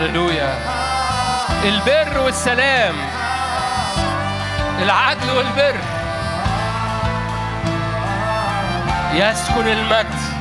هللويا. البر والسلام. العدل والبر. يسكن المجد.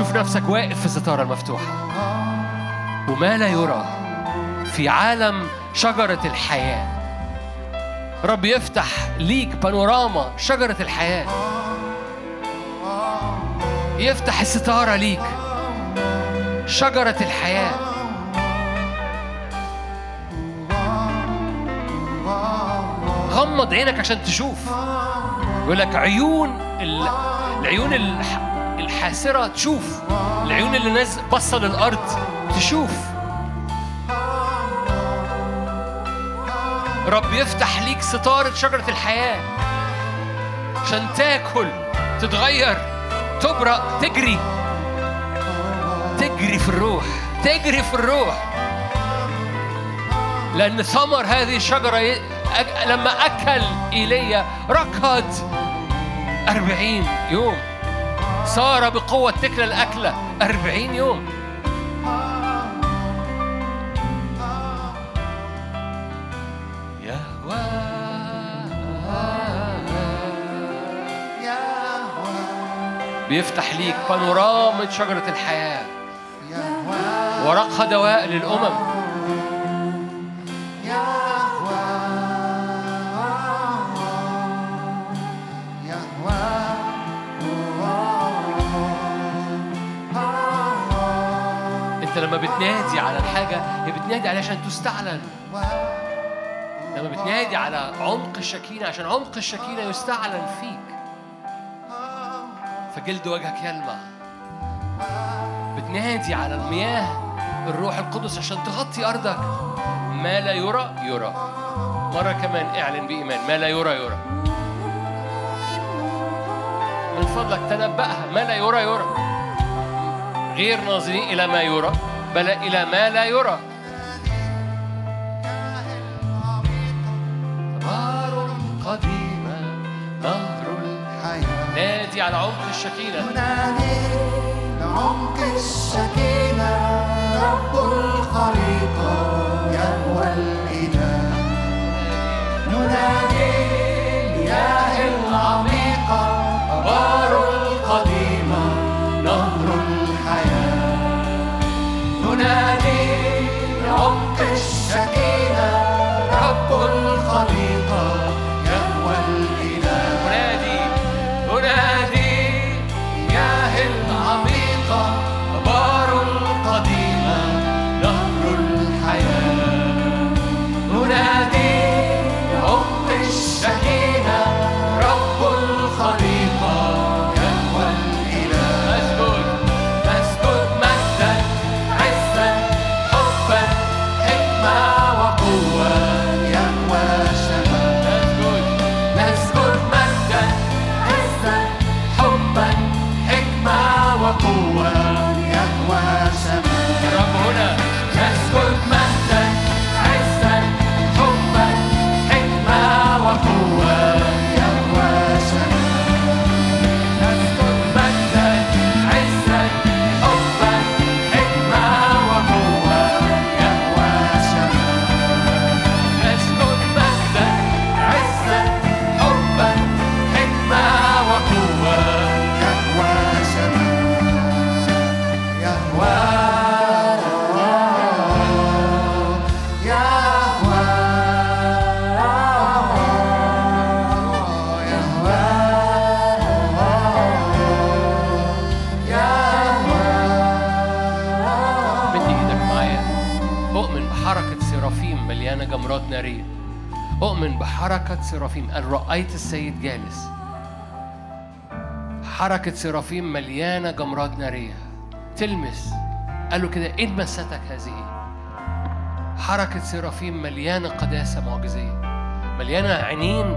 نفسك واقف في الستارة المفتوحة. وما لا يرى في عالم شجرة الحياة. رب يفتح ليك بانوراما شجرة الحياة. يفتح الستارة ليك شجرة الحياة. غمض عينك عشان تشوف. يقول لك عيون العيون الحاسرة تشوف. العيون اللي ناس بصة للأرض تشوف. رب يفتح ليك ستارة شجرة الحياة. عشان تاكل تتغير تبرأ تجري. تجري في الروح تجري في الروح. لأن ثمر هذه الشجرة لما أكل إيليا ركض أربعين يوم. صار بقوة تكل الأكلة أربعين يوم. بيفتح ليك بانورامة شجرة الحياة. ورقها دواء للأمم. لما بتنادي على الحاجة هي بتنادي عليها عشان تستعلن. لما بتنادي على عمق الشكينة عشان عمق الشكينة يستعلن فيك. فجلد وجهك يلمع بتنادي على المياه الروح القدس عشان تغطي أرضك. ما لا يرى يرى. مرة كمان اعلن بإيمان. ما لا يرى يرى. من فضلك تنبأها. ما لا يرى يرى. غير ناظرين إلى ما يرى. بل إلى ما لا يرى. قديمة نهر الحياة. نادي على عمق الشكينة الشكينة نارية أؤمن بحركة سرافيم. أن رأيت السيد جالس. حركة سرافيم مليانة جمرات نارية. تلمس. قال له كده إن مستك هذه؟ حركة سرافيم مليانة قداسة معجزية. مليانة عينين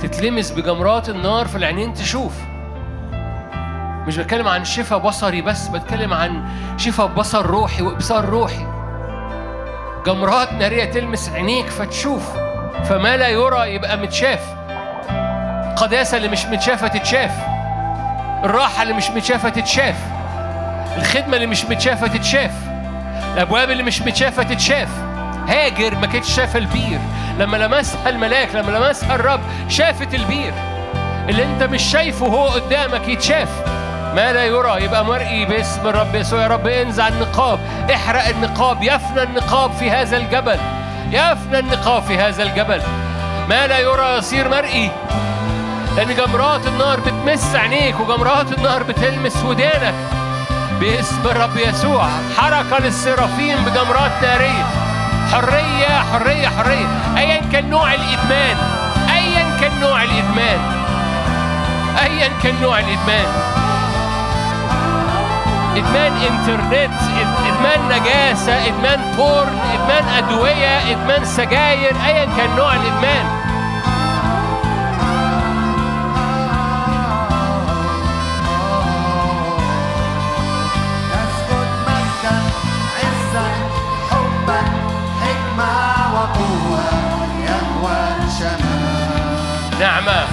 تتلمس بجمرات النار فالعينين تشوف. مش بتكلم عن شفاء بصري بس بتكلم عن شفاء بصر روحي وإبصار روحي. جمرات نارية تلمس عينيك فتشوف فما لا يرى يبقى متشاف. القداسة اللي مش متشافة تتشاف. الراحة اللي مش متشافة تتشاف. الخدمة اللي مش متشافة تتشاف. الأبواب اللي مش متشافة تتشاف. هاجر ما كانتش شافة البير. لما لمسها الملاك لما لمسها الرب شافت البير. اللي انت مش شايفه هو قدامك يتشاف. ما لا يرى؟ يبقى مرئي باسم الرب يسوع. يا رب انزع النقاب احرق النقاب يفنى النقاب في هذا الجبل يفنى النقاب في هذا الجبل. ما لا يرى يصير مرئي لأن جمرات النار بتمس عينيك وجمرات النار بتلمس ودانك. باسم الرب يسوع حركة للسرافيم بجمرات نارية. حرية حرية حرية. أيا كان نوع الإدمان أيا كان نوع الإدمان أيا كان نوع الإدمان. إدمان إنترنت إدمان نجاسة إدمان بورن إدمان أدوية إدمان سجاير ايا كان نوع الإدمان. نعمة.